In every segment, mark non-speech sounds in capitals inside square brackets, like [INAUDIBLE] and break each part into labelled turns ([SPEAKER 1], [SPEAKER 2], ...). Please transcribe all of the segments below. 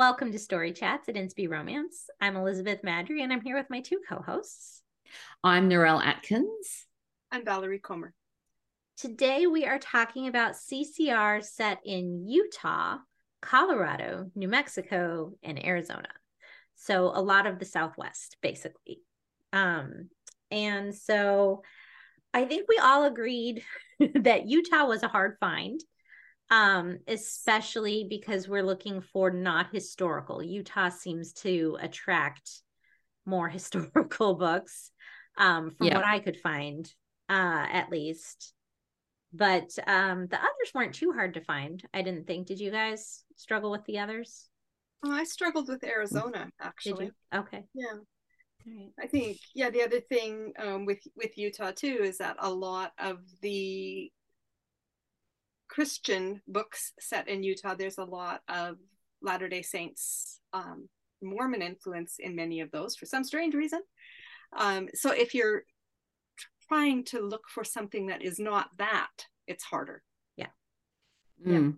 [SPEAKER 1] Welcome to Story Chats at Inspy Romance. I'm Elizabeth Maddrey, and I'm here with my two co-hosts.
[SPEAKER 2] I'm Narelle Atkins.
[SPEAKER 3] I'm Valerie Comer.
[SPEAKER 1] Today we are talking about CCR set in Utah, Colorado, New Mexico, and Arizona. So a lot of the Southwest, basically. Um, and so I think we all agreed [LAUGHS] that Utah was a hard find, um, especially because we're looking for not historical. Utah seems to attract more [LAUGHS] historical books, um, from what I could find, uh, at least. But um, the others weren't too hard to find. I didn't think. Did you guys struggle with the others?
[SPEAKER 3] Oh, I struggled with Arizona actually.
[SPEAKER 1] Okay.
[SPEAKER 3] Yeah. Right. I think yeah. The other thing um, with with Utah too is that a lot of the Christian books set in Utah, there's a lot of Latter Day Saints, um, Mormon influence in many of those for some strange reason. Um, so if you're trying to look for something that is not that, it's harder.
[SPEAKER 1] Yeah.
[SPEAKER 2] Mm. yeah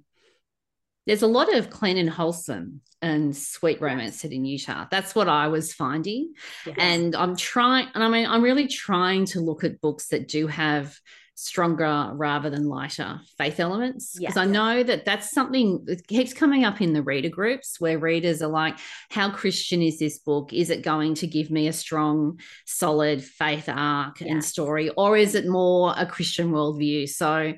[SPEAKER 2] there's a lot of clean and wholesome and sweet romance set in Utah. That's what I was finding. Yes. And I'm trying, and I mean, I'm really trying to look at books that do have stronger rather than lighter faith elements because yes. I know that that's something that keeps coming up in the reader groups where readers are like how Christian is this book is it going to give me a strong solid faith arc and story or is it more a Christian worldview so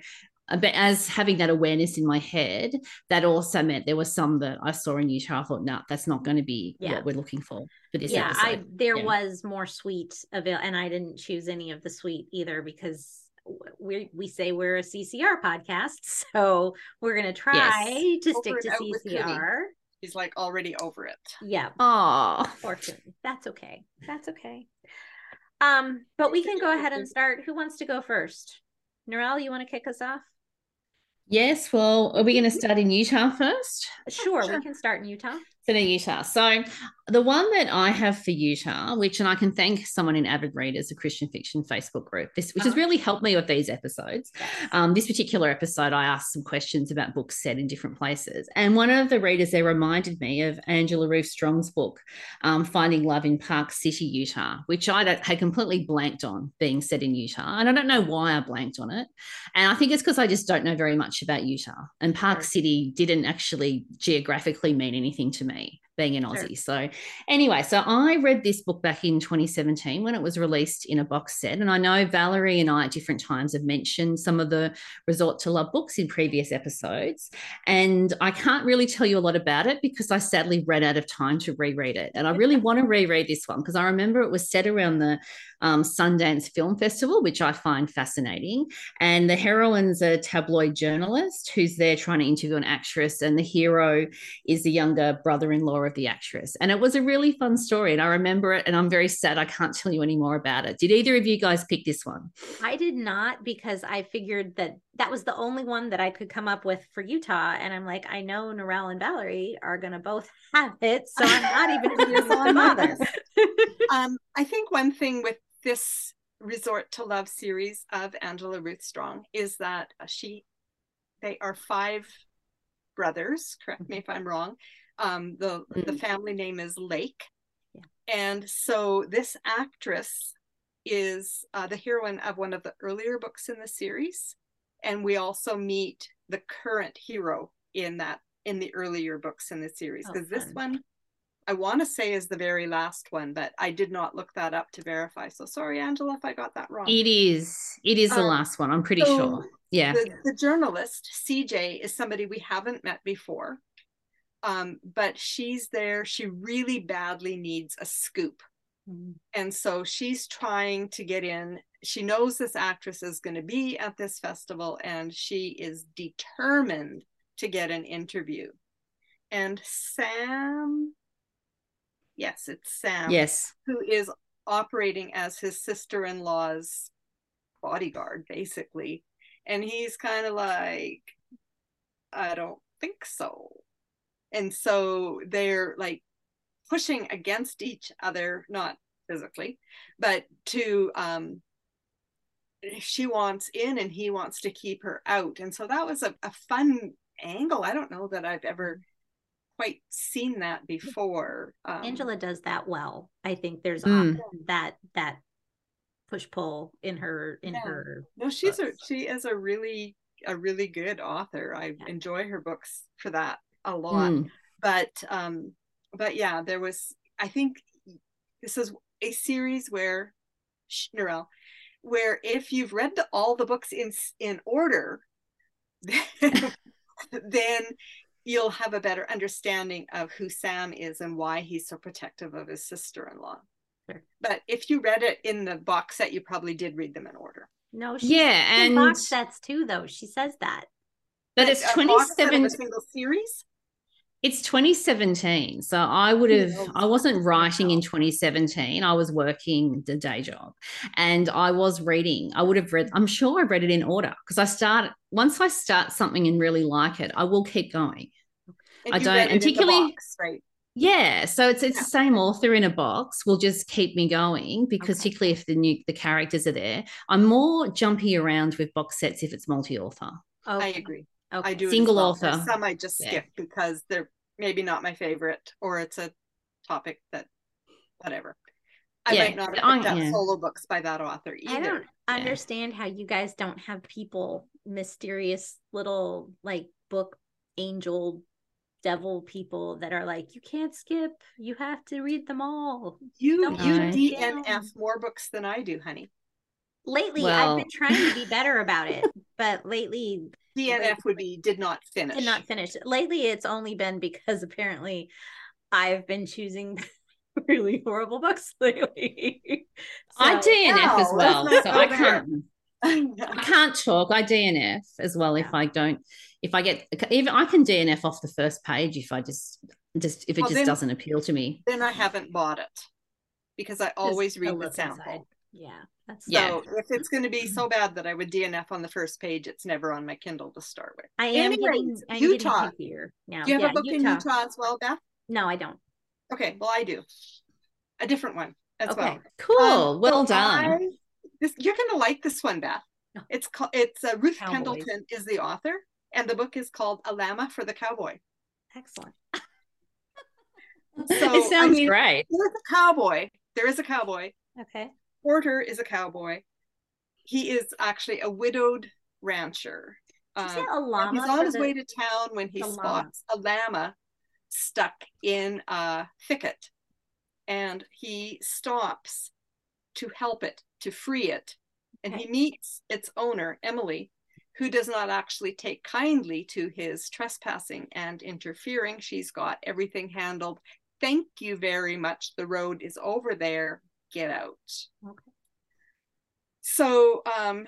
[SPEAKER 2] but as having that awareness in my head, that also meant there were some that I saw in Utah. I thought, no, nah, that's not going to be yeah. what we're looking for for this yeah, episode.
[SPEAKER 1] I, there yeah. was more sweet avail, and I didn't choose any of the sweet either because we we say we're a CCR podcast, [LAUGHS] so we're going to try yes. to stick to CCR.
[SPEAKER 3] He's like already over it.
[SPEAKER 1] Yeah.
[SPEAKER 2] Oh,
[SPEAKER 1] fortunately, that's okay. That's okay. Um, but we can go ahead and start. Who wants to go first? Narelle, you want to kick us off?
[SPEAKER 2] Yes. Well, are we going to start in Utah first?
[SPEAKER 1] Sure, sure. we can start in Utah.
[SPEAKER 2] So in Utah. So the one that I have for Utah, which and I can thank someone in Avid Readers, a Christian fiction Facebook group, this, which has uh-huh. really helped me with these episodes. Um, this particular episode, I asked some questions about books set in different places, and one of the readers there reminded me of Angela Ruth Strong's book, um, Finding Love in Park City, Utah, which I had completely blanked on being set in Utah, and I don't know why I blanked on it, and I think it's because I just don't know very much about Utah, and Park City didn't actually geographically mean anything to me being an Aussie. Sure. So, anyway, so I read this book back in 2017 when it was released in a box set. And I know Valerie and I at different times have mentioned some of the Resort to Love books in previous episodes. And I can't really tell you a lot about it because I sadly ran out of time to reread it. And I really want to [LAUGHS] reread this one because I remember it was set around the um, Sundance Film Festival, which I find fascinating. And the heroine's a tabloid journalist who's there trying to interview an actress, and the hero is the younger brother in law of the actress. And it was a really fun story. And I remember it, and I'm very sad I can't tell you any more about it. Did either of you guys pick this one?
[SPEAKER 1] I did not because I figured that that was the only one that I could come up with for Utah. And I'm like, I know Narelle and Valerie are going to both [LAUGHS] have it. So I'm not even going to bother. [LAUGHS]
[SPEAKER 3] um, I think one thing with this Resort to Love series of Angela Ruth Strong is that she, they are five brothers. Correct me if I'm wrong. Um, the mm-hmm. the family name is Lake, yeah. and so this actress is uh, the heroine of one of the earlier books in the series, and we also meet the current hero in that in the earlier books in the series because oh, this one I want to say is the very last one, but I did not look that up to verify. So sorry, Angela, if I got that wrong.
[SPEAKER 2] It is. It is um, the last one. I'm pretty so sure. Yeah.
[SPEAKER 3] The, the, journalist, CJ, is somebody we haven't met before. Um, but she's there. She really badly needs a scoop. Mm-hmm. And so she's trying to get in. She knows this actress is going to be at this festival and she is determined to get an interview. And Sam Yes, it's Sam.
[SPEAKER 2] Yes.
[SPEAKER 3] Who is operating as his sister in law's bodyguard, basically. And he's kind of like, I don't think so. And so they're like pushing against each other, not physically, but to, um, she wants in and he wants to keep her out. And so that was a, a fun angle. I don't know that I've ever quite seen that before. Um,
[SPEAKER 1] Angela does that well. I think there's
[SPEAKER 2] Mm.
[SPEAKER 1] often that that push pull in her in
[SPEAKER 3] Yeah.
[SPEAKER 1] her
[SPEAKER 3] no, she's a she is a really a really good author. I
[SPEAKER 1] Yeah.
[SPEAKER 3] enjoy her books for that a lot.
[SPEAKER 2] Mm.
[SPEAKER 3] But um, but yeah, there was. I think this is a series where, shh, Narelle, where if you've read the, all the books in in order, [LAUGHS] then you'll have a better understanding of who Sam is and why he's so protective of his sister-in-law.
[SPEAKER 1] Sure.
[SPEAKER 3] But if you read it in the box set, you probably did read them in order.
[SPEAKER 1] No, she's
[SPEAKER 2] Yeah, and
[SPEAKER 1] box sets too though. She says that.
[SPEAKER 2] but it's
[SPEAKER 3] a box set of
[SPEAKER 2] 27
[SPEAKER 3] single series.
[SPEAKER 2] It's 2017. So I would oh, have,
[SPEAKER 3] Oh,
[SPEAKER 2] I wasn't writing in 2017. I was working the day job and I was reading. I would have read, I'm sure I read it in order because I start, once I start something and really like it, I will keep going.
[SPEAKER 3] And
[SPEAKER 2] I don't-
[SPEAKER 3] read it in the
[SPEAKER 2] particularly-
[SPEAKER 3] box, right?
[SPEAKER 2] Yeah. So it's, it's
[SPEAKER 3] Yeah.
[SPEAKER 2] the same author in a box will just keep me going because
[SPEAKER 3] Okay.
[SPEAKER 2] particularly if the new, the characters are there, I'm more jumpy around with box sets if it's multi-author.
[SPEAKER 1] Oh,
[SPEAKER 3] I agree.
[SPEAKER 1] Okay.
[SPEAKER 3] I do.
[SPEAKER 2] Single
[SPEAKER 3] well. There's
[SPEAKER 2] author.
[SPEAKER 3] Some I just
[SPEAKER 2] Yeah.
[SPEAKER 3] skip because they're maybe not my favorite, or it's a topic that, whatever. I
[SPEAKER 2] Yeah,
[SPEAKER 3] might not have
[SPEAKER 2] I-
[SPEAKER 3] picked up
[SPEAKER 2] yeah.
[SPEAKER 3] solo books by that author either.
[SPEAKER 1] I don't understand how you guys don't have people mysterious little like book angel devil people that are like you can't skip you have to read them all
[SPEAKER 3] You
[SPEAKER 1] Don't
[SPEAKER 3] you DNF
[SPEAKER 1] down.
[SPEAKER 3] more books than I do, honey.
[SPEAKER 1] lately
[SPEAKER 2] Well-
[SPEAKER 1] i've been trying to be better about it [LAUGHS] but lately
[SPEAKER 3] DNF would be did not finish.
[SPEAKER 1] did not finish lately it's only been because apparently i've been choosing [LAUGHS] really horrible books lately [LAUGHS]
[SPEAKER 2] I
[SPEAKER 1] So-
[SPEAKER 2] DNF as well. So I can't. [LAUGHS] I can't talk. I DNF as well if
[SPEAKER 1] Yeah.
[SPEAKER 2] I don't. If I get even I can DNF off the first page if I just just if it
[SPEAKER 3] Well,
[SPEAKER 2] just
[SPEAKER 3] then-
[SPEAKER 2] doesn't appeal to me.
[SPEAKER 3] then I haven't bought it because I always
[SPEAKER 1] Just
[SPEAKER 3] read the
[SPEAKER 1] look inside.
[SPEAKER 3] sample.
[SPEAKER 1] Yeah that's
[SPEAKER 2] Yeah.
[SPEAKER 3] So if it's going to be so bad that I would DNF on the first page, it's never on my Kindle to start with.
[SPEAKER 1] i am getting
[SPEAKER 3] Anyways,
[SPEAKER 1] i'm
[SPEAKER 3] Utah.
[SPEAKER 1] getting pickier now
[SPEAKER 3] Do you have
[SPEAKER 1] yeah,
[SPEAKER 3] a book in Utah as well, Beth?
[SPEAKER 1] no i don't
[SPEAKER 3] Okay, well I do. A different one as
[SPEAKER 1] Okay.
[SPEAKER 3] well.
[SPEAKER 2] Cool.
[SPEAKER 3] Um,
[SPEAKER 2] well
[SPEAKER 3] so
[SPEAKER 2] done.
[SPEAKER 3] I- this you're going to like this one, Beth.
[SPEAKER 1] Oh.
[SPEAKER 3] It's called. It's uh, Ruth
[SPEAKER 1] Cowboys.
[SPEAKER 3] Pendleton is the author, and the book is called A Llama for the Cowboy.
[SPEAKER 1] excellent [LAUGHS]
[SPEAKER 3] So,
[SPEAKER 2] it
[SPEAKER 3] I
[SPEAKER 2] sounds
[SPEAKER 3] mean-
[SPEAKER 2] great.
[SPEAKER 3] There's a cowboy. There is a cowboy.
[SPEAKER 1] okay
[SPEAKER 3] Porter is a cowboy. He is actually a widowed rancher.
[SPEAKER 1] Did you say
[SPEAKER 3] Um,
[SPEAKER 1] a llama
[SPEAKER 3] He's on his way to town when he
[SPEAKER 1] the llama.
[SPEAKER 3] spots a llama stuck in a thicket. And he stops to help it, to free it. And he meets its owner, Emily, who does not actually take kindly to his trespassing and interfering. She's got everything handled. Thank you very much. The road is over there. Get out.
[SPEAKER 1] Okay.
[SPEAKER 3] So um,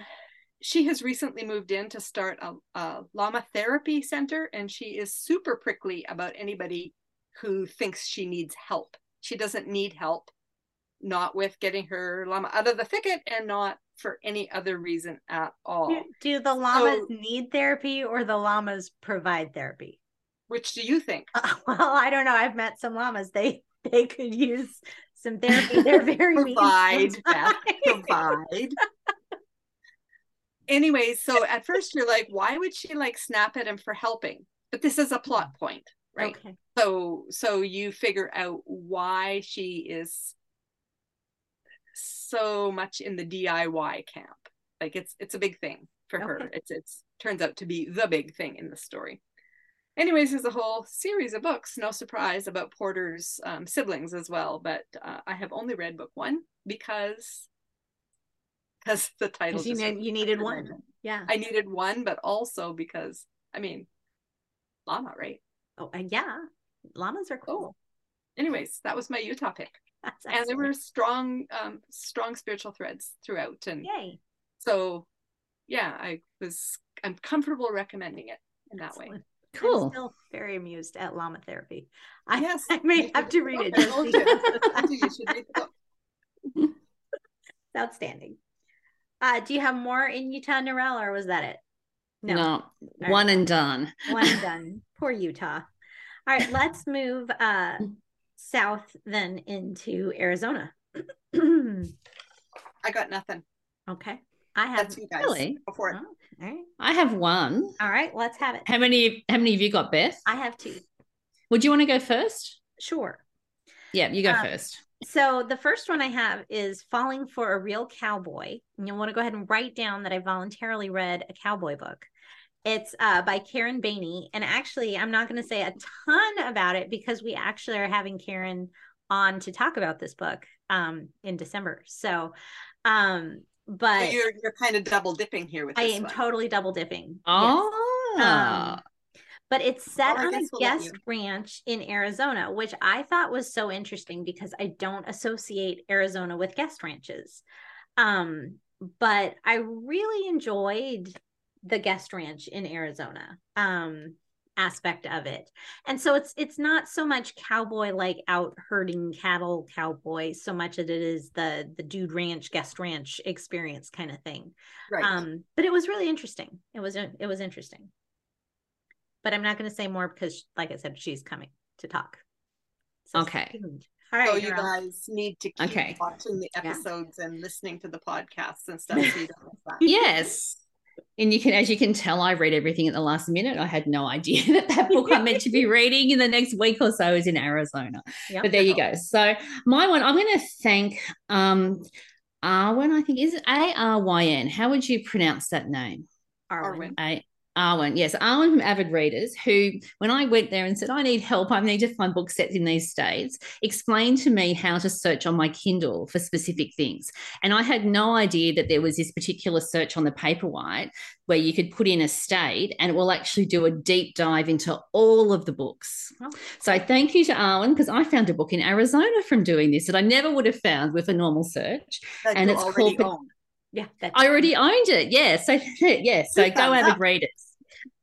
[SPEAKER 3] she has recently moved in to start a, a llama therapy center, and she is super prickly about anybody who thinks she needs help. She doesn't need help, not with getting her llama out of the thicket, and not for any other reason at all.
[SPEAKER 1] Do, do the llamas
[SPEAKER 3] So-
[SPEAKER 1] need therapy or the llamas provide therapy?
[SPEAKER 3] Which do you think? [LAUGHS]
[SPEAKER 1] well, I don't know. I've met some llamas. They they could use some therapy. They're [LAUGHS] very
[SPEAKER 3] Provide, Beth. Provide. [LAUGHS] anyway, so at first you're like, why would she like snap at him for helping? But this is a plot point, right?
[SPEAKER 1] Okay.
[SPEAKER 3] so so you figure out why she is so much in the DIY camp. Like it's it's a big thing for her. It's it's turns out to be the big thing in the story. Anyways, there's a whole series of books. No surprise about Porter's um, siblings as well, but uh, I have only read book one because because [LAUGHS] the title.
[SPEAKER 1] you,
[SPEAKER 3] just
[SPEAKER 1] ne- you needed one. Yeah.
[SPEAKER 3] I needed one, but also because I mean, llama, right?
[SPEAKER 1] Oh, and yeah. Llamas are cool.
[SPEAKER 3] Anyways, that was my Utah pick. [LAUGHS]
[SPEAKER 1] That's
[SPEAKER 3] and there were strong um strong spiritual threads throughout and
[SPEAKER 1] Yay.
[SPEAKER 3] so yeah i was i'm comfortable recommending it in that way
[SPEAKER 1] Excellent.
[SPEAKER 2] Cool.
[SPEAKER 1] still very amused at llama therapy. [LAUGHS] I,
[SPEAKER 3] yes
[SPEAKER 1] I may have to
[SPEAKER 3] read
[SPEAKER 1] read it just
[SPEAKER 3] book. I
[SPEAKER 1] because
[SPEAKER 3] told
[SPEAKER 1] of
[SPEAKER 3] you. I
[SPEAKER 1] that.
[SPEAKER 3] told you you read. [LAUGHS]
[SPEAKER 1] It's outstanding. Uh, do you have more in Utah, Narelle, or was that it?
[SPEAKER 2] No,
[SPEAKER 1] right.
[SPEAKER 2] one and done. [LAUGHS]
[SPEAKER 1] One and done. Poor Utah. All right, let's move uh south then into Arizona. [CLEARS THROAT]
[SPEAKER 3] i got nothing Okay,
[SPEAKER 1] I have
[SPEAKER 3] that's you guys
[SPEAKER 2] Really?
[SPEAKER 3] it
[SPEAKER 1] Oh, all right.
[SPEAKER 2] I have one.
[SPEAKER 1] All right, let's have it.
[SPEAKER 2] How many? How many have you got, Beth?
[SPEAKER 1] I have two.
[SPEAKER 2] Would you want to go first?
[SPEAKER 1] Sure.
[SPEAKER 2] Yeah, you go um, first.
[SPEAKER 1] So the first one I have is Falling for a Real Cowboy. And you'll want to go ahead and write down that I voluntarily read a cowboy book. It's uh, by Karen Baney. And actually, I'm not going to say a ton about it because we actually are having Karen on to talk about this book um, in December. So, um, but
[SPEAKER 3] you're, you're kind of double dipping here with I am
[SPEAKER 1] one. totally double dipping.
[SPEAKER 2] Oh. Yes. Um,
[SPEAKER 1] but it's set on a we'll guest ranch in Arizona, which I thought was so interesting because I don't associate Arizona with guest ranches. Um, but I really enjoyed the guest ranch in Arizona um, aspect of it. And so it's it's not so much cowboy like out herding cattle cowboy so much as it is the the dude ranch guest ranch experience kind of thing. Right. Um, but it was really interesting. It was it was interesting but I'm not going to say more because, like I said, she's coming to talk.
[SPEAKER 2] So okay.
[SPEAKER 3] All right. So you guys need to keep okay. watching the episodes yeah. and listening to the podcasts and stuff. [LAUGHS] So
[SPEAKER 2] yes. And you can, as you can tell, I read everything at the last minute. I had no idea [LAUGHS] that that book I'm meant to be [LAUGHS] reading in the next week or so is in Arizona. Yep. But there you go. So my one, I'm going to thank um, Arwen. I think is it A R Y N. How would you pronounce that name?
[SPEAKER 1] Arwen.
[SPEAKER 2] Arwen, yes, Arwen from Avid Readers, who, when I went there and said, I need help, I need to find book sets in these states, explained to me how to search on my Kindle for specific things. And I had no idea that there was this particular search on the Paperwhite where you could put in a state and it will actually do a deep dive into all of the books. Oh. So thank you to Arwen because I found a book in Arizona from doing this that I never would have found with a normal search.
[SPEAKER 3] That and it's called. Own.
[SPEAKER 1] Yeah,
[SPEAKER 2] I already owned it. Yeah, [LAUGHS] so yeah, so go avid readers.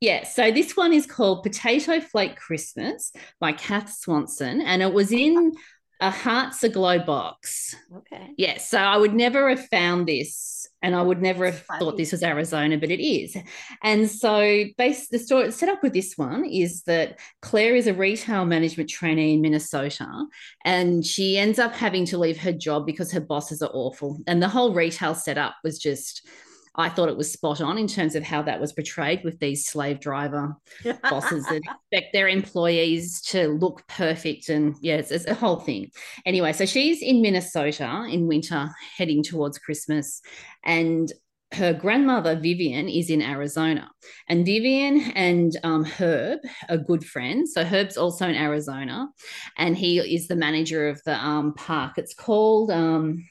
[SPEAKER 2] Yeah, so this one is called Potato Flake Christmas by Cathe Swanson, and it was in a Hearts Aglow box.
[SPEAKER 1] Okay.
[SPEAKER 2] Yeah, so I would never have found this, and I would never have thought this was Arizona, but it is. And so, based the story set up with this one is that Claire is a retail management trainee in Minnesota, and she ends up having to leave her job because her bosses are awful, and the whole retail setup was just I thought it was spot on in terms of how that was portrayed with these slave driver [LAUGHS] bosses that expect their employees to look perfect. And yeah, it's, it's, a whole thing. Anyway, so she's in Minnesota in winter, heading towards Christmas. And her grandmother, Vivian, is in Arizona. And Vivian and um, Herb are good friends. So Herb's also in Arizona. And he is the manager of the um, park. It's called. Um,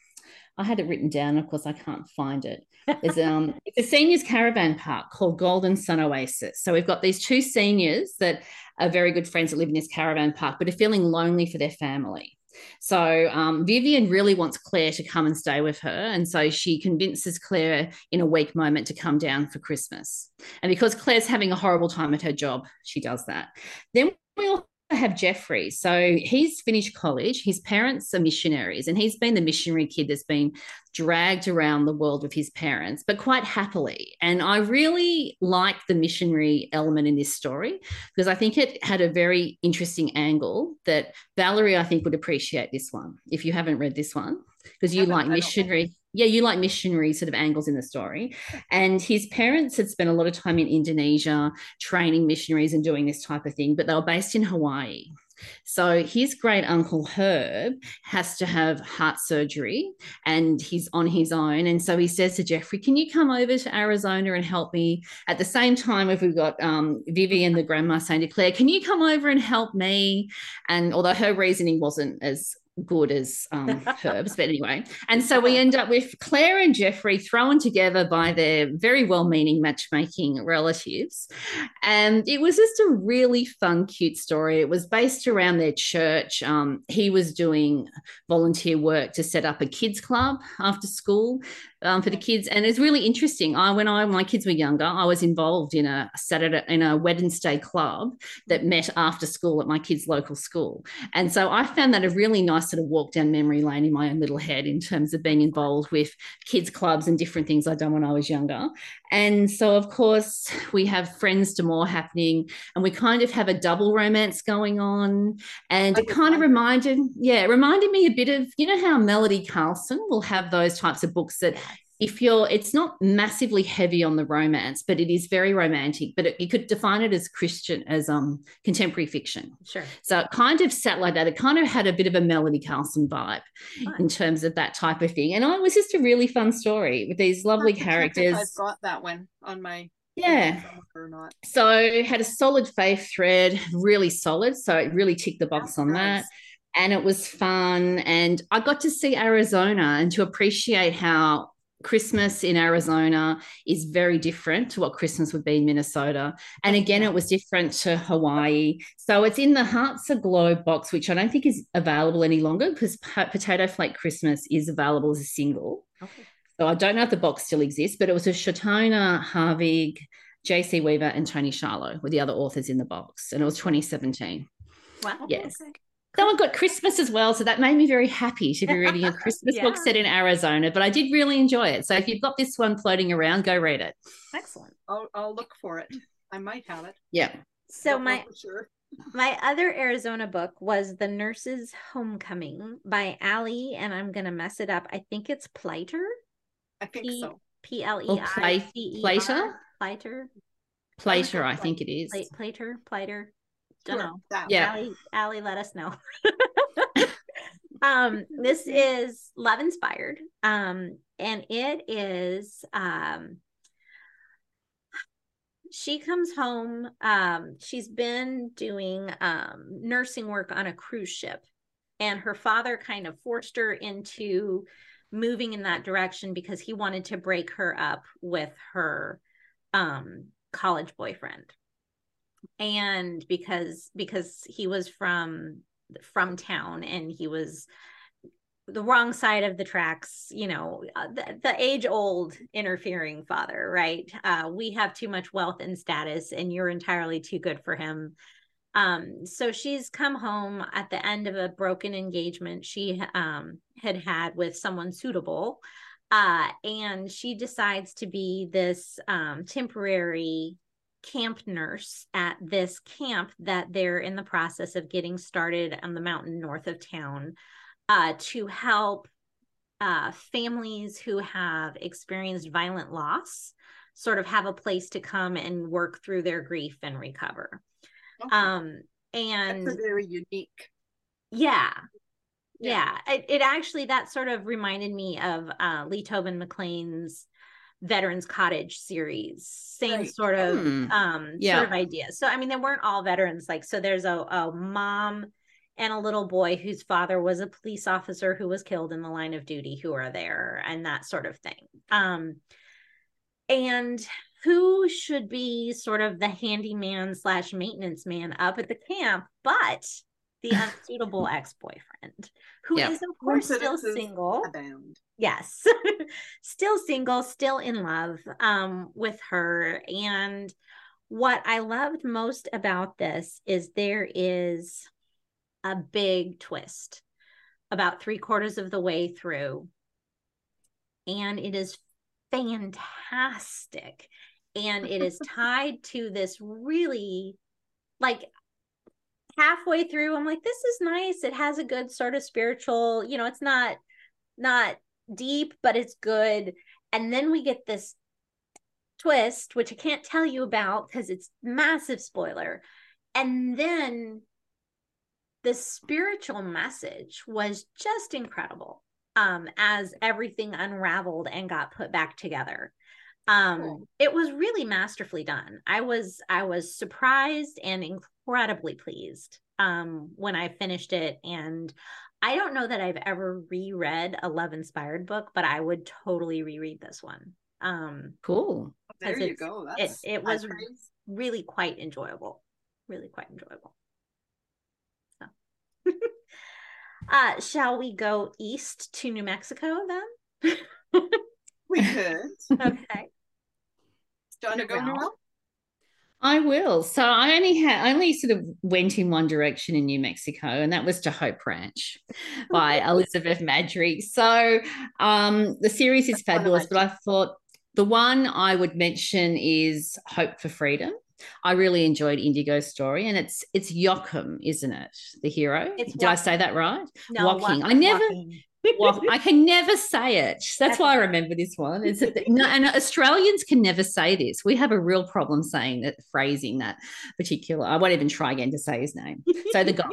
[SPEAKER 2] I had it written down. Of course, I can't find it. There's um, it's a seniors caravan park called Golden Sun Oasis. So we've got these two seniors that are very good friends that live in this caravan park, but are feeling lonely for their family. So um, Vivian really wants Claire to come and stay with her, and so she convinces Claire in a weak moment to come down for Christmas. And because Claire's having a horrible time at her job, she does that. Then we all have Jeffrey. So he's finished college. His parents are missionaries, and he's been the missionary kid that's been dragged around the world with his parents, but quite happily. And I really like the missionary element in this story because I think it had a very interesting angle that Valerie, I think, would appreciate this one if you haven't read this one because you like missionary yeah, you like missionary sort of angles in the story. And his parents had spent a lot of time in Indonesia training missionaries and doing this type of thing, but they were based in Hawaii. So his great uncle Herb has to have heart surgery and he's on his own. And so he says to Jeffrey, Can you come over to Arizona and help me? At the same time, if we've got um, Vivian, the grandma, saying to Claire, Can you come over and help me? And although her reasoning wasn't as good as um, [LAUGHS] Herb's, but anyway. And so we end up with Claire and Jeffrey thrown together by their very well meaning matchmaking relatives. And it was just a really fun, cute story. It was based around their church. Um, he was doing volunteer work to set up a kids club after school um, for the kids. And it's really interesting. I, when I, my kids were younger, I was involved in a Saturday, in a Wednesday club that met after school at my kids' local school. And so I found that a really nice sort of walk down memory lane in my own little head in terms of being involved with kids' clubs and different things I'd done when I was younger. And so, of course, we have Friends to More happening, and we kind of have a double romance going on. And it kind of reminded, yeah, it reminded me a bit of, you know, how Melody Carlson will have those types of books that if you're it's not massively heavy on the romance but it is very romantic but it, you could define it as christian as um contemporary fiction.
[SPEAKER 1] Sure.
[SPEAKER 2] so it kind of sat like that. It kind of had a bit of a melody carlson vibe in terms of that type of thing. And oh, it was just a really fun story with these lovely
[SPEAKER 3] I'll have to check if
[SPEAKER 2] characters.
[SPEAKER 3] I've got that one on my
[SPEAKER 2] yeah. so it had a solid faith thread really solid. So it really ticked the box on that. and it was fun. And i got to see arizona and to appreciate how christmas in arizona is very different to what christmas would be in minnesota and again it was different to hawaii so it's in the hearts aglow box which i don't think is available any longer because potato flake christmas is available as a single
[SPEAKER 1] Okay.
[SPEAKER 2] so i don't know if the box still exists but it was a Chautona Havig Jaycee Weaver and tony charlo were the other authors in the box and it was 2017
[SPEAKER 1] Wow.
[SPEAKER 2] Yes.
[SPEAKER 1] Okay.
[SPEAKER 2] Someone got Christmas as well, so that made me very happy to be reading a [LAUGHS] Christmas book set in Arizona. But I did really enjoy it. So if you've got this one floating around, go read it.
[SPEAKER 1] Excellent.
[SPEAKER 3] I'll I'll look for it. I might have it.
[SPEAKER 2] Yeah.
[SPEAKER 1] So
[SPEAKER 3] Don't
[SPEAKER 1] my
[SPEAKER 3] sure. [LAUGHS]
[SPEAKER 1] my other Arizona book was The Nurse's Homecoming by Allie, and I'm gonna mess it up. I think it's Pleiter.
[SPEAKER 3] I think
[SPEAKER 1] P-
[SPEAKER 3] so.
[SPEAKER 1] P L
[SPEAKER 2] Or
[SPEAKER 1] E I
[SPEAKER 2] Play-
[SPEAKER 1] C E
[SPEAKER 2] Plater?
[SPEAKER 1] Pleiter.
[SPEAKER 2] Plater, I think it is.
[SPEAKER 1] Plate Plater. Pleiter. Don't
[SPEAKER 3] Sure,
[SPEAKER 1] know.
[SPEAKER 2] Yeah.
[SPEAKER 1] Allie, Allie, let us know. [LAUGHS] um, this [LAUGHS] is love inspired. Um, and it is um she comes home. Um, she's been doing um nursing work on a cruise ship, and her father kind of forced her into moving in that direction because he wanted to break her up with her um college boyfriend and because because he was from from town and he was the wrong side of the tracks you know uh, the, the age old interfering father right? Uh, we have too much wealth and status and you're entirely too good for him. Um so she's come home at the end of a broken engagement she um had had with someone suitable uh and she decides to be this um temporary camp nurse at this camp that they're in the process of getting started on the mountain north of town uh, to help uh, families who have experienced violent loss sort of have a place to come and work through their grief and recover.
[SPEAKER 3] Okay.
[SPEAKER 1] Um, and
[SPEAKER 3] That's a very unique.
[SPEAKER 1] yeah,
[SPEAKER 3] Yeah.
[SPEAKER 1] yeah, It, it actually that sort of reminded me of uh, Lee Tobin McClain's Veterans Cottage series. Same
[SPEAKER 3] Right.
[SPEAKER 1] sort of
[SPEAKER 2] Hmm.
[SPEAKER 1] um
[SPEAKER 2] Yeah.
[SPEAKER 1] sort of idea. So I mean, they weren't all veterans. Like, so there's a, a mom and a little boy whose father was a police officer who was killed in the line of duty who are there and that sort of thing. Um, and who should be sort of the handyman slash maintenance man up at the camp, but the [LAUGHS] unsuitable ex-boyfriend, who is
[SPEAKER 2] Yeah.
[SPEAKER 1] of course still single
[SPEAKER 3] Abound.
[SPEAKER 1] Yes. [LAUGHS] Still single still in love um with her. And what i loved most about this is there is a big twist about three quarters of the way through. And it is fantastic. And it is [LAUGHS] tied to this really like halfway through i'm like this is nice. It has a good sort of spiritual you know it's not not deep but it's good. And then we get this twist which i can't tell you about because it's massive spoiler. And then the spiritual message was just incredible um as everything unraveled and got put back together. Um
[SPEAKER 3] Cool.
[SPEAKER 1] it was really masterfully done. I was i was surprised and incredibly pleased um when i finished it. And i don't know that i've ever reread a love inspired book but i would totally reread this one um
[SPEAKER 2] Cool.
[SPEAKER 3] There you go.
[SPEAKER 1] it,
[SPEAKER 3] That's
[SPEAKER 1] it
[SPEAKER 3] high
[SPEAKER 1] was
[SPEAKER 3] praise.
[SPEAKER 1] really quite enjoyable really quite enjoyable so [LAUGHS] uh shall we go east to new mexico then [LAUGHS]
[SPEAKER 3] We could.
[SPEAKER 1] okay
[SPEAKER 3] Do you want to go, Narelle?
[SPEAKER 2] I will. So I only had only sort of went in one direction in New Mexico, and that was to Hope Ranch by Elizabeth Maddrey. So um, the series is
[SPEAKER 3] That's one of
[SPEAKER 2] fabulous, but I thought the one I would mention is Hope for Freedom. I really enjoyed Indigo's story, and it's it's Joachim, isn't it? The hero.
[SPEAKER 1] It's
[SPEAKER 2] Did I say that right?
[SPEAKER 1] no
[SPEAKER 2] Walking.
[SPEAKER 1] Wa-
[SPEAKER 2] I never-
[SPEAKER 1] Walking.
[SPEAKER 2] Well, I can never say it. That's why I remember this one. It's no, and Australians can never say this. We have a real problem saying that phrasing that particular. I won't even try again to say his name. So the guy.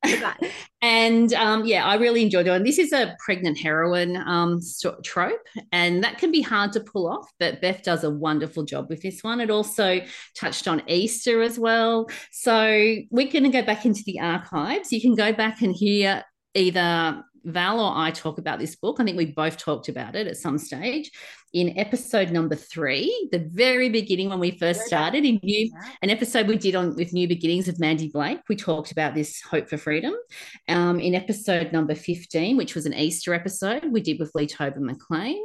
[SPEAKER 2] [LAUGHS] and um, yeah, I really enjoyed it. And this is a pregnant heroine um, trope, and that can be hard to pull off. But Beth does a wonderful job with this one. It also touched on Easter as well. So we're going to go back into the archives. You can go back and hear either Val or I talk about this book. I think we both talked about it at some stage in episode number three, the very beginning when we first started in new an episode we did on with New Beginnings of Mandi Blake. We talked about this hope for freedom. Um, in episode number 15, which was an Easter episode, we did with Lee Tobin McClain.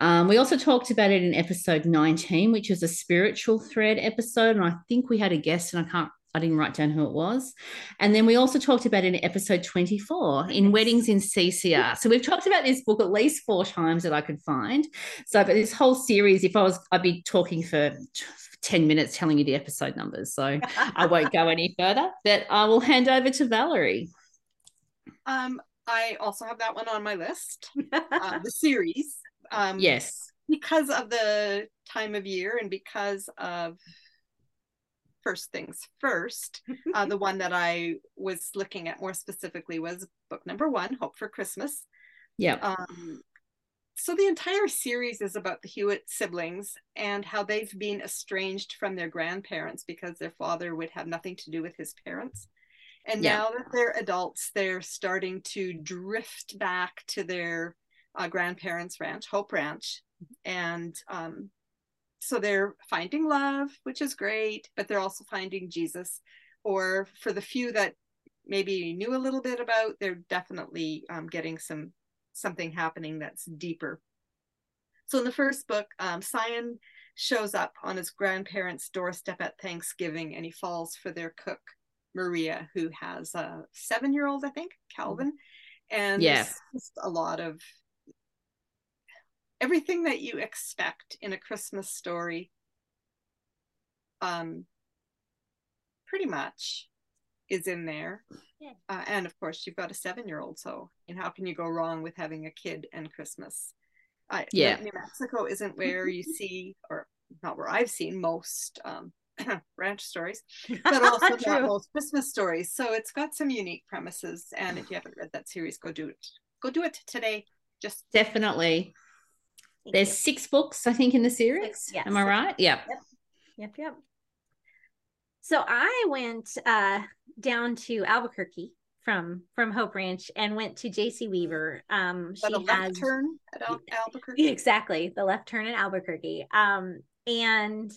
[SPEAKER 2] Um, we also talked about it in episode 19, which was a spiritual thread episode. And I think we had a guest, and I can't I didn't write down who it was. And then we also talked about it in episode 24 in Weddings in CCR. So we've talked about this book at least four times that I could find. So, but this whole series, if I was, I'd be talking for 10 minutes telling you the episode numbers. So I won't go any [LAUGHS] further, but I will hand over to Valerie.
[SPEAKER 3] Um, I also have that one on my list, [LAUGHS] uh, the series. Um,
[SPEAKER 2] yes.
[SPEAKER 3] Because of the time of year and because of first things first. Uh, the one that I was looking at more specifically was book number one, Hope for Christmas. [LAUGHS]
[SPEAKER 2] Yeah.
[SPEAKER 3] Um, so the entire series is about the Hewitt siblings and how they've been estranged from their grandparents because their father would have nothing to do with his parents. And yeah. now that they're adults, they're starting to drift back to their uh, grandparents' ranch, Hope Ranch, and um, so they're finding love which is great but they're also finding jesus. Or for the few that maybe knew a little bit about they're definitely um, getting some something happening that's deeper. So in the first book um, Sion shows up on his grandparents doorstep at thanksgiving and he falls for their cook maria who has a seven year old i think calvin and
[SPEAKER 2] yes.
[SPEAKER 3] just a lot of everything that you expect in a Christmas story, um, pretty much is in there. Yeah. Uh, and of course, you've got a seven-year-old, so and how can you go wrong with having a kid and Christmas? Uh,
[SPEAKER 2] yeah,
[SPEAKER 3] New Mexico isn't where you [LAUGHS] see, or not where I've seen most um, [CLEARS THROAT] ranch stories, [LAUGHS] but also not most Christmas stories. So it's got some unique premises. And if you haven't read that series, go do it. Go do it today. Just
[SPEAKER 2] definitely. There's six books, I think, in the series. Six, yes. Am I right?
[SPEAKER 1] Yeah. Yep. Yep. Yep. So I went uh, down to Albuquerque from from Hope Ranch and went to Jaycee Weaver. Um,
[SPEAKER 3] she the left has, turn at Al- Albuquerque. [LAUGHS]
[SPEAKER 1] Exactly, the left turn at Albuquerque. Um, and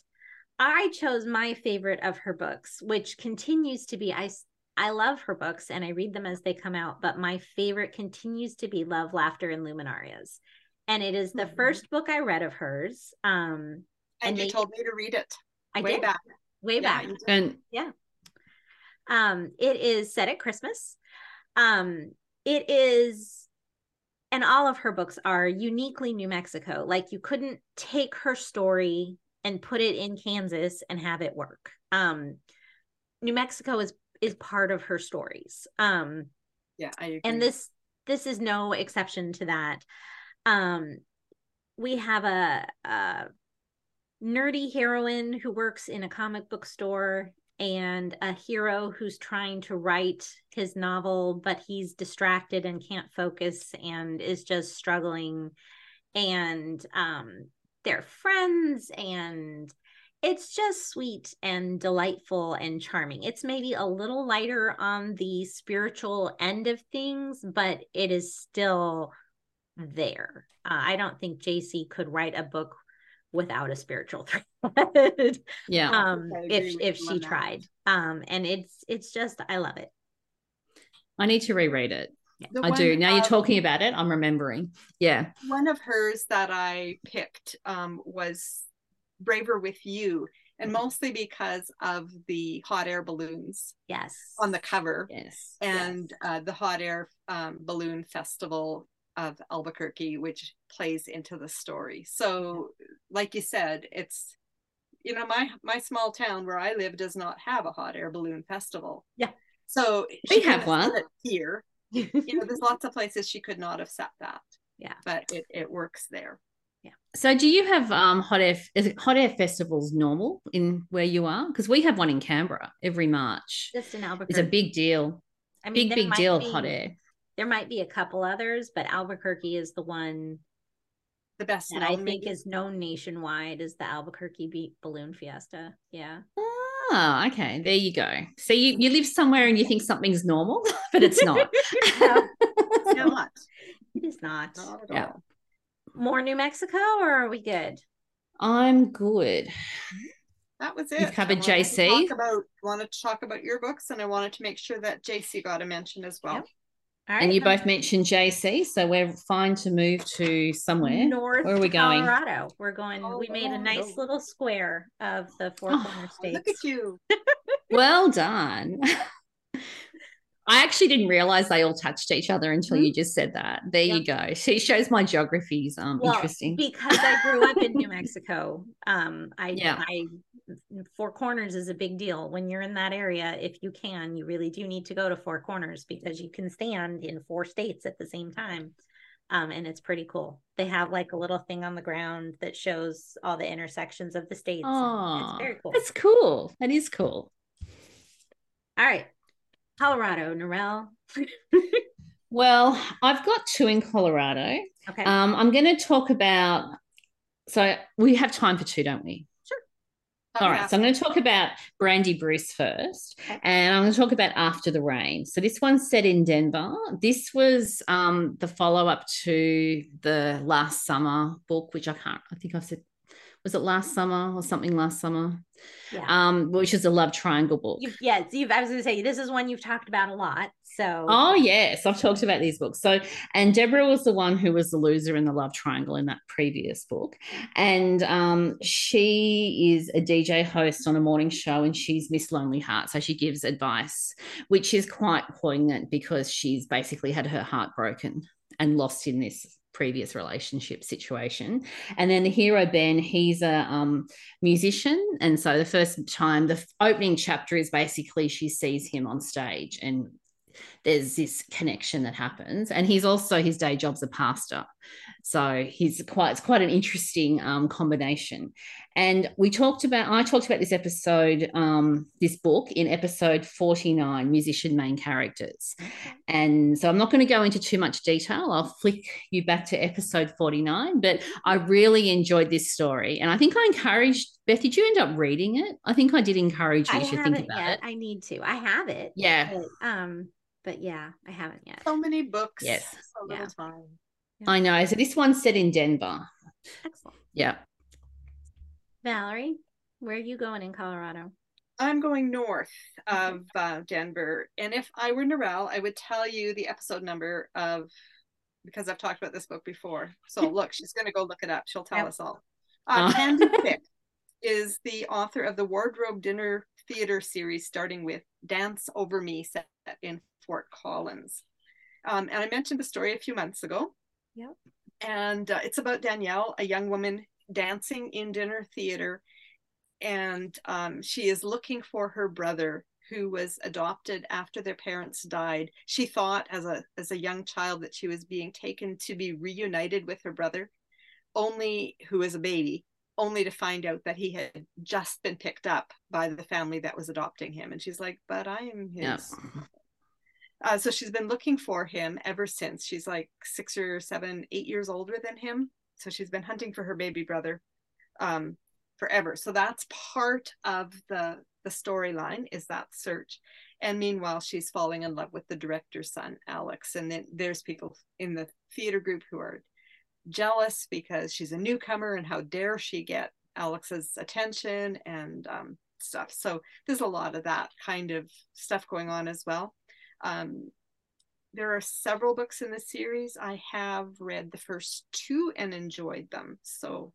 [SPEAKER 1] I chose my favorite of her books, which continues to be I. I love her books and I read them as they come out, but my favorite continues to be Love, Laughter, and Luminarias and it is the mm-hmm. first book I read of hers. Um,
[SPEAKER 3] and, and you they, told me to read it.
[SPEAKER 1] I way did. back. Way yeah, back. And yeah. Um, it is set at Christmas. Um, it is, and all of her books are uniquely New Mexico. Like you couldn't take her story and put it in Kansas and have it work. Um, New Mexico is is part of her stories. Um,
[SPEAKER 3] yeah, I agree.
[SPEAKER 1] And this this is no exception to that um we have a, a nerdy heroine who works in a comic book store and a hero who's trying to write his novel but he's distracted and can't focus and is just struggling and um they're friends and it's just sweet and delightful and charming. It's maybe a little lighter on the spiritual end of things, but it is still there. Uh, I don't think JC could write a book without a spiritual [LAUGHS] thread.
[SPEAKER 2] yeah.
[SPEAKER 1] Um, if if she tried. Um, and it's it's just I love it.
[SPEAKER 2] I need to reread it. The I do. Now you're talking about it, I'm remembering. Yeah.
[SPEAKER 3] One of hers that I picked um, was Braver with You, and mm-hmm. mostly because of the hot air balloons.
[SPEAKER 1] Yes.
[SPEAKER 3] On the cover.
[SPEAKER 1] Yes.
[SPEAKER 3] And yes. Uh, the hot air um, balloon festival of Albuquerque, which plays into the story. So, like you said, it's you know my my small town where I live does not have a hot air balloon festival.
[SPEAKER 1] Yeah.
[SPEAKER 3] So
[SPEAKER 2] we have one
[SPEAKER 3] here. [LAUGHS] you know, there's lots of places she could not have set that.
[SPEAKER 1] Yeah.
[SPEAKER 3] But it, it works there. Yeah.
[SPEAKER 2] So do you have um hot air is it hot air festivals normal in where you are? Because we have one in Canberra every March.
[SPEAKER 1] Just in Albuquerque.
[SPEAKER 2] It's a big deal.
[SPEAKER 1] I mean,
[SPEAKER 2] big,
[SPEAKER 1] big
[SPEAKER 2] deal
[SPEAKER 1] be-
[SPEAKER 2] hot air.
[SPEAKER 1] There might be a couple others, but Albuquerque is the one
[SPEAKER 3] The best
[SPEAKER 1] that I think
[SPEAKER 3] maybe.
[SPEAKER 1] is known nationwide is the Albuquerque Be- Balloon Fiesta. Yeah.
[SPEAKER 2] Oh, okay. There you go. So you, you live somewhere and you think something's normal, [LAUGHS] but it's not. [LAUGHS]
[SPEAKER 1] No, [LAUGHS]
[SPEAKER 3] It's not.
[SPEAKER 1] it is not.
[SPEAKER 3] Not at
[SPEAKER 2] Yeah.
[SPEAKER 3] all.
[SPEAKER 1] More New Mexico, or are we good?
[SPEAKER 2] I'm good.
[SPEAKER 3] That was it.
[SPEAKER 2] You've covered
[SPEAKER 3] I wanted to
[SPEAKER 2] JC.
[SPEAKER 3] Talk about wanted to talk about your books, and I wanted to make sure that JC got a mention as well.
[SPEAKER 1] Yep. All right.
[SPEAKER 2] And you both mentioned JC, so we're fine to move to somewhere.
[SPEAKER 1] North
[SPEAKER 2] Where are we going?
[SPEAKER 1] Colorado. We're going. Oh, we made a nice
[SPEAKER 3] Colorado.
[SPEAKER 1] little square of the four
[SPEAKER 2] oh,
[SPEAKER 1] corner
[SPEAKER 3] Oh, Look
[SPEAKER 1] states.
[SPEAKER 3] at you. [LAUGHS]
[SPEAKER 2] Well done. [LAUGHS] I actually didn't realize they all touched each other until you just said that. There you go. [LAUGHS] She shows my geography's um
[SPEAKER 1] Well,
[SPEAKER 2] interesting.
[SPEAKER 1] because I grew up in New [LAUGHS] Mexico. Um, I,
[SPEAKER 2] Yeah.
[SPEAKER 1] I, Four Corners is a big deal. When you're in that area, if you can, you really do need to go to Four Corners because you can stand in four states at the same time. Um, and it's pretty cool. They have like a little thing on the ground that shows all the intersections of the states.
[SPEAKER 2] Oh,
[SPEAKER 1] it's very cool.
[SPEAKER 2] That's cool. That is cool.
[SPEAKER 1] All right. Colorado, Narelle.
[SPEAKER 2] Well, I've got two in Colorado.
[SPEAKER 1] Okay.
[SPEAKER 2] Um, I'm going to talk about. So we have time for two, don't we? Sure. All right, so I'm going to talk about Brandi Bruce first,
[SPEAKER 1] Okay.
[SPEAKER 2] and I'm going to talk about After the Rain. So this one's set in Denver. This was um, the follow up to the last summer book, which I can't. I think I've said was it last summer or something last summer,
[SPEAKER 1] yeah.
[SPEAKER 2] um, which is a love triangle book.
[SPEAKER 1] You've, yeah, you've, I was going to say this is one you've talked about a lot. So
[SPEAKER 2] Oh yes, I've talked about these books. So, and Deborah was the one who was the loser in the love triangle in that previous book, and um, she is a DJ host on a morning show, and she's Miss Lonely Heart. So she gives advice, which is quite poignant because she's basically had her heart broken and lost in this previous relationship situation. And then the hero Ben, he's a um, musician, and so the first time, the opening chapter is basically she sees him on stage and there's this connection that happens. And he's also his day job's a pastor so he's quite it's quite an interesting um, combination and we talked about i talked about this episode um, this book in episode 49 musician main characters and so i'm not going to go into too much detail i'll flick you back to episode 49 but i really enjoyed this story and i think i encouraged beth did you end up reading it i think i did encourage you
[SPEAKER 1] I
[SPEAKER 2] to think about
[SPEAKER 1] yet.
[SPEAKER 2] it
[SPEAKER 1] I need to. I have it.
[SPEAKER 2] yeah
[SPEAKER 1] But, um, but yeah, I haven't yet.
[SPEAKER 3] So many books.
[SPEAKER 2] Yes.
[SPEAKER 3] So little
[SPEAKER 1] Yeah.
[SPEAKER 2] i know so this one's set in denver
[SPEAKER 1] Excellent.
[SPEAKER 2] yeah
[SPEAKER 1] Valerie, where are you going in Colorado?
[SPEAKER 3] I'm going north of uh, Denver, and if I were Narelle, I would tell you the episode number of because I've talked about this book before. So [LAUGHS] look, she's going to go look it up. She'll tell
[SPEAKER 1] Yep.
[SPEAKER 3] us all. Uh,
[SPEAKER 2] Uh.
[SPEAKER 3] Candy [LAUGHS] Pick is the author of the Wardrobe Dinner Theater series, starting with "Dance Over Me," set in Fort Collins. Um, and I mentioned the story a few months ago.
[SPEAKER 1] Yep.
[SPEAKER 3] And uh, it's about Danielle, a young woman dancing in dinner theater and um, she is looking for her brother who was adopted after their parents died. She thought as a as a young child that she was being taken to be reunited with her brother, only who was a baby, only to find out that he had just been picked up by the family that was adopting him. And she's like, "But I am his."
[SPEAKER 2] Yep.
[SPEAKER 3] Uh, so she's been looking for him ever since. She's like six or seven, eight years older than him. So she's been hunting for her baby brother um, forever. So that's part of the the storyline is that search. And meanwhile, she's falling in love with the director's son, Alex. And then there's people in the theater group who are jealous because she's a newcomer and how dare she get Alex's attention and um, stuff. So there's a lot of that kind of stuff going on as well. Um, there are several books in the series. I have read the first two and enjoyed them. So,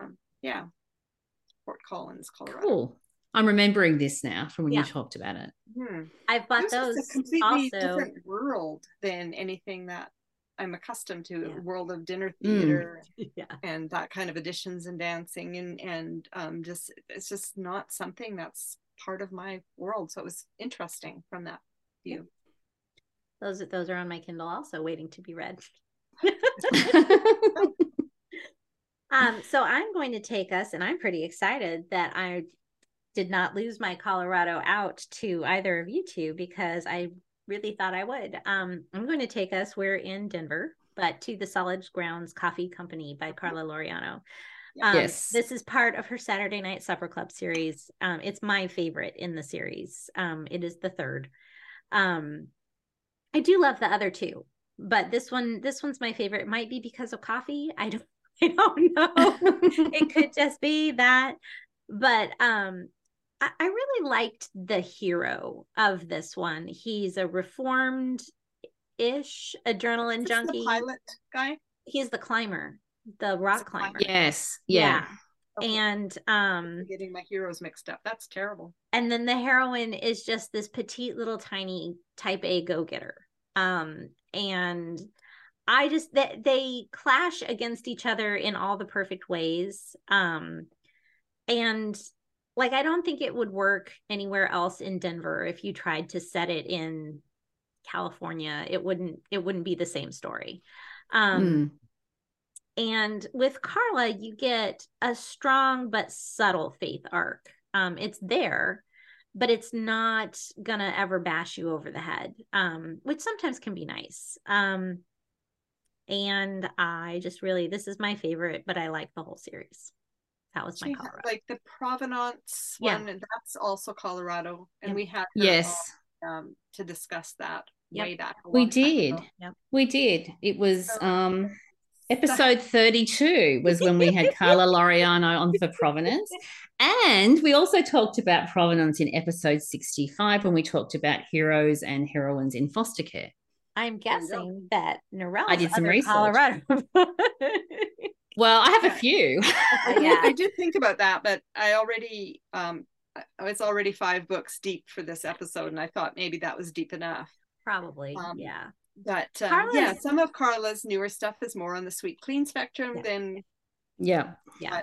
[SPEAKER 3] um, yeah, Fort Collins, Colorado.
[SPEAKER 2] Cool. I'm remembering this now from when
[SPEAKER 1] Yeah.
[SPEAKER 2] you talked about it.
[SPEAKER 3] Hmm.
[SPEAKER 1] I've bought
[SPEAKER 3] This is
[SPEAKER 1] those
[SPEAKER 3] a completely
[SPEAKER 1] also.
[SPEAKER 3] different world than anything that I'm accustomed to.
[SPEAKER 1] Yeah.
[SPEAKER 3] World of dinner
[SPEAKER 2] Mm.
[SPEAKER 3] theater [LAUGHS]
[SPEAKER 1] Yeah.
[SPEAKER 3] and that kind of additions and dancing and and um, just it's just not something that's part of my world. So it was interesting from that view.
[SPEAKER 1] Those those are on my Kindle also waiting to be read. [LAUGHS] um, so I'm going to take us, and I'm pretty excited that I did not lose my Colorado out to either of you two because I really thought I would. Um, I'm going to take us, we're in Denver, but to the Solid Grounds Coffee Company by Carla Laureano. Um,
[SPEAKER 2] Yes.
[SPEAKER 1] This is part of her Saturday Night Supper Club series. Um, it's my favorite in the series. Um, it is the third. Um, I do love the other two, but this one, this one's my favorite. It might be because of coffee. I don't, [LAUGHS] I don't know. it could [LAUGHS] just be that. But um, I, I really liked the hero of this one. He's a reformed ish adrenaline
[SPEAKER 3] Is this
[SPEAKER 1] junkie.
[SPEAKER 3] the pilot guy.
[SPEAKER 1] He's the climber, the rock
[SPEAKER 3] climber.
[SPEAKER 1] climber.
[SPEAKER 2] yes. Yeah.
[SPEAKER 3] Okay.
[SPEAKER 1] And um
[SPEAKER 3] getting my heroes mixed up. That's terrible.
[SPEAKER 1] and then the heroine is just this petite little tiny type A go-getter. Um and I just that they clash against each other in all the perfect ways. Um and like I don't think it would work anywhere else in Denver if you tried to set it in California. It wouldn't it wouldn't be the same story. Um
[SPEAKER 2] Mm.
[SPEAKER 1] And with Carla, you get a strong but subtle faith arc. Um, it's there, but it's not gonna ever bash you over the head, um, which sometimes can be nice. Um, and I just really, this is my favorite, but I like the whole series. That was my
[SPEAKER 3] She had,
[SPEAKER 1] Colorado.
[SPEAKER 3] like the Provenance
[SPEAKER 1] Yeah.
[SPEAKER 3] one, that's also Colorado. And
[SPEAKER 1] Yeah.
[SPEAKER 3] we had
[SPEAKER 2] Yes.
[SPEAKER 3] on, um, to discuss that
[SPEAKER 1] Yep.
[SPEAKER 3] way back.
[SPEAKER 2] We did.
[SPEAKER 1] Yep.
[SPEAKER 2] We did. It was
[SPEAKER 3] So-
[SPEAKER 2] um episode 32 was when we had Carla Laureano on for Provenance. And we also talked about Provenance in episode 65 when we talked about heroes and heroines in foster care.
[SPEAKER 1] I'm
[SPEAKER 3] you go.
[SPEAKER 1] guessing that Narelle.
[SPEAKER 2] I did some research.
[SPEAKER 1] Colorado. [LAUGHS]
[SPEAKER 2] Well, I have a few.
[SPEAKER 3] I, did,
[SPEAKER 1] Yeah.
[SPEAKER 3] I did think about that, but I already um I- I was already five books deep for this episode, and I thought maybe that was deep enough.
[SPEAKER 1] Probably,
[SPEAKER 3] Um,
[SPEAKER 1] yeah.
[SPEAKER 3] But um, yeah, some of Carla's newer stuff is more on the sweet clean spectrum
[SPEAKER 1] Yeah.
[SPEAKER 3] than
[SPEAKER 2] Yeah.
[SPEAKER 1] Yeah.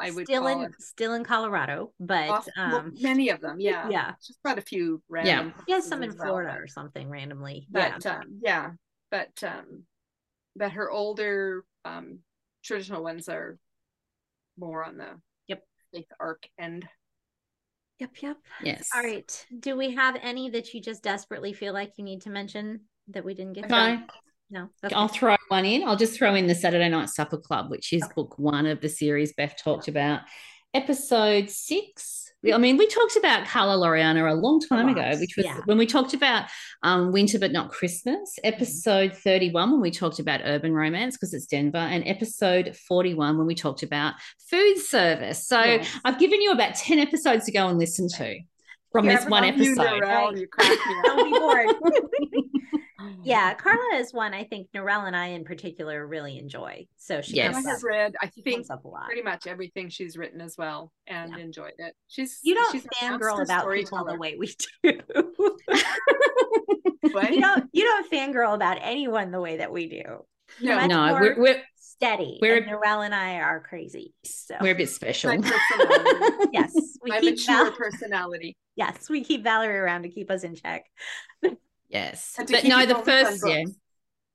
[SPEAKER 3] I would
[SPEAKER 1] still in
[SPEAKER 3] it.
[SPEAKER 1] still in Colorado, but
[SPEAKER 3] Off- well,
[SPEAKER 1] um,
[SPEAKER 3] many of them, yeah,
[SPEAKER 1] yeah,
[SPEAKER 3] just quite a few random.
[SPEAKER 1] yeah,
[SPEAKER 3] places
[SPEAKER 1] some in
[SPEAKER 3] as well,
[SPEAKER 1] Florida or something randomly.
[SPEAKER 3] but
[SPEAKER 1] yeah,
[SPEAKER 3] um, yeah but um but her older um traditional ones are more on the
[SPEAKER 1] Yep.
[SPEAKER 3] faith arc end
[SPEAKER 1] yep, yep.
[SPEAKER 2] Yes.
[SPEAKER 1] All right. Do we have any that you just desperately feel like you need to mention that we didn't get? To? No. Okay.
[SPEAKER 2] I'll throw one in. I'll just throw in the Saturday Night Supper Club, which is book one of the series Beth talked about. Episode six. I mean, we talked about Carla Laureano a long time ago, which was
[SPEAKER 1] yeah.
[SPEAKER 2] when we talked about um, Winter but Not Christmas. Episode 31, when we talked about urban romance because it's Denver, and episode 41, when we talked about food service. So
[SPEAKER 1] Yes.
[SPEAKER 2] I've given you about 10 episodes to go and listen to from
[SPEAKER 1] You're
[SPEAKER 2] this one
[SPEAKER 3] You,
[SPEAKER 2] episode.
[SPEAKER 3] You crack me. [LAUGHS]
[SPEAKER 1] Don't be bored. [LAUGHS] yeah, mm-hmm. Carla is one I think Narelle and I in particular really enjoy. So she
[SPEAKER 2] Yes.
[SPEAKER 3] I have read I think
[SPEAKER 1] up a lot.
[SPEAKER 3] pretty much everything she's written as well and
[SPEAKER 1] Yeah.
[SPEAKER 3] enjoyed it she's
[SPEAKER 1] You don't
[SPEAKER 3] she's a
[SPEAKER 1] fangirl about people the
[SPEAKER 3] storyteller.
[SPEAKER 1] way we do. [LAUGHS]
[SPEAKER 3] What?
[SPEAKER 1] you don't you don't fangirl about anyone the way that we do.
[SPEAKER 3] no,
[SPEAKER 1] much
[SPEAKER 2] No,
[SPEAKER 1] more
[SPEAKER 2] we're, we're,
[SPEAKER 1] steady.
[SPEAKER 2] We're-
[SPEAKER 1] and Narelle and I are crazy. So
[SPEAKER 2] we're a bit special. [LAUGHS]
[SPEAKER 1] yes, we
[SPEAKER 3] my
[SPEAKER 1] keep
[SPEAKER 3] mature
[SPEAKER 1] Val-
[SPEAKER 3] personality
[SPEAKER 1] yes, we keep Valerie around to keep us in check. [LAUGHS]
[SPEAKER 2] Yes. But no, the first, yeah.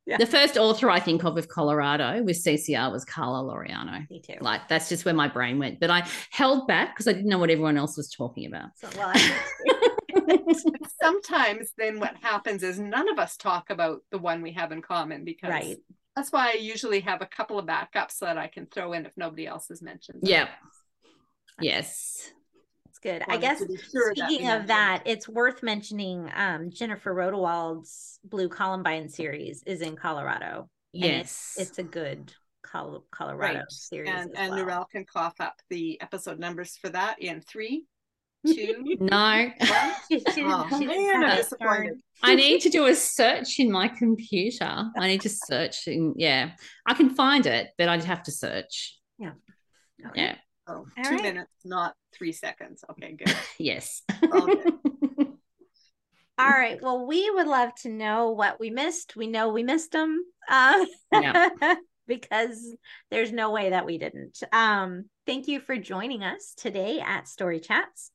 [SPEAKER 1] Yeah.
[SPEAKER 2] The first author I think of of Colorado with CCR was Carla Laureano.
[SPEAKER 1] Me too.
[SPEAKER 2] Like that's just where my brain went. But I held back because I didn't know what everyone else was talking about.
[SPEAKER 1] So, well, [LAUGHS]
[SPEAKER 3] sometimes then what happens is none of us talk about the one we have in common because
[SPEAKER 1] right.
[SPEAKER 3] that's why I usually have a couple of backups that I can throw in if nobody else has mentioned. them.
[SPEAKER 2] Yeah. Yes.
[SPEAKER 1] It's good. I guess
[SPEAKER 3] to be sure that
[SPEAKER 1] speaking of that, it's worth mentioning um, Jennifer Rodewald's Blue Columbine series is in Colorado. and
[SPEAKER 2] Yes.
[SPEAKER 1] it's, it's a good Col- Colorado
[SPEAKER 3] Right.
[SPEAKER 1] series.
[SPEAKER 3] And
[SPEAKER 1] as
[SPEAKER 3] and
[SPEAKER 1] well.
[SPEAKER 3] Narelle can cough up the episode numbers for that in three, [LAUGHS] two,
[SPEAKER 2] no.
[SPEAKER 3] one. [LAUGHS]
[SPEAKER 1] She- she-
[SPEAKER 3] Oh, man, I'm disappointed.
[SPEAKER 2] I need to [LAUGHS] do a search in my computer. I need to search in yeah. I can find it, but I'd have to search. Yeah.
[SPEAKER 1] Okay.
[SPEAKER 2] Yeah.
[SPEAKER 3] Oh,
[SPEAKER 1] All
[SPEAKER 3] two
[SPEAKER 1] right.
[SPEAKER 3] minutes, not three seconds. Okay, good. [LAUGHS]
[SPEAKER 2] Yes.
[SPEAKER 3] Okay. [LAUGHS]
[SPEAKER 1] All right. Well, we would love to know what we missed. We know we missed them uh,
[SPEAKER 2] Yeah. [LAUGHS]
[SPEAKER 1] because there's no way that we didn't. Um, thank you for joining us today at Story Chats.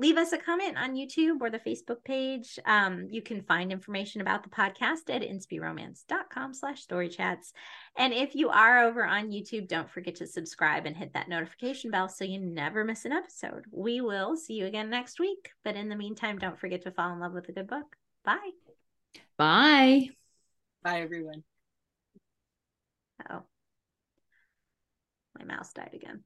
[SPEAKER 1] Leave us a comment on YouTube or the Facebook page. Um, you can find information about the podcast at inspyromance.com slash story chats. And if you are over on YouTube, don't forget to subscribe and hit that notification bell so you never miss an episode. We will see you again next week. But in the meantime, don't forget to fall in love with a good book. Bye.
[SPEAKER 2] Bye.
[SPEAKER 3] Bye, everyone.
[SPEAKER 1] Oh, my mouse died again.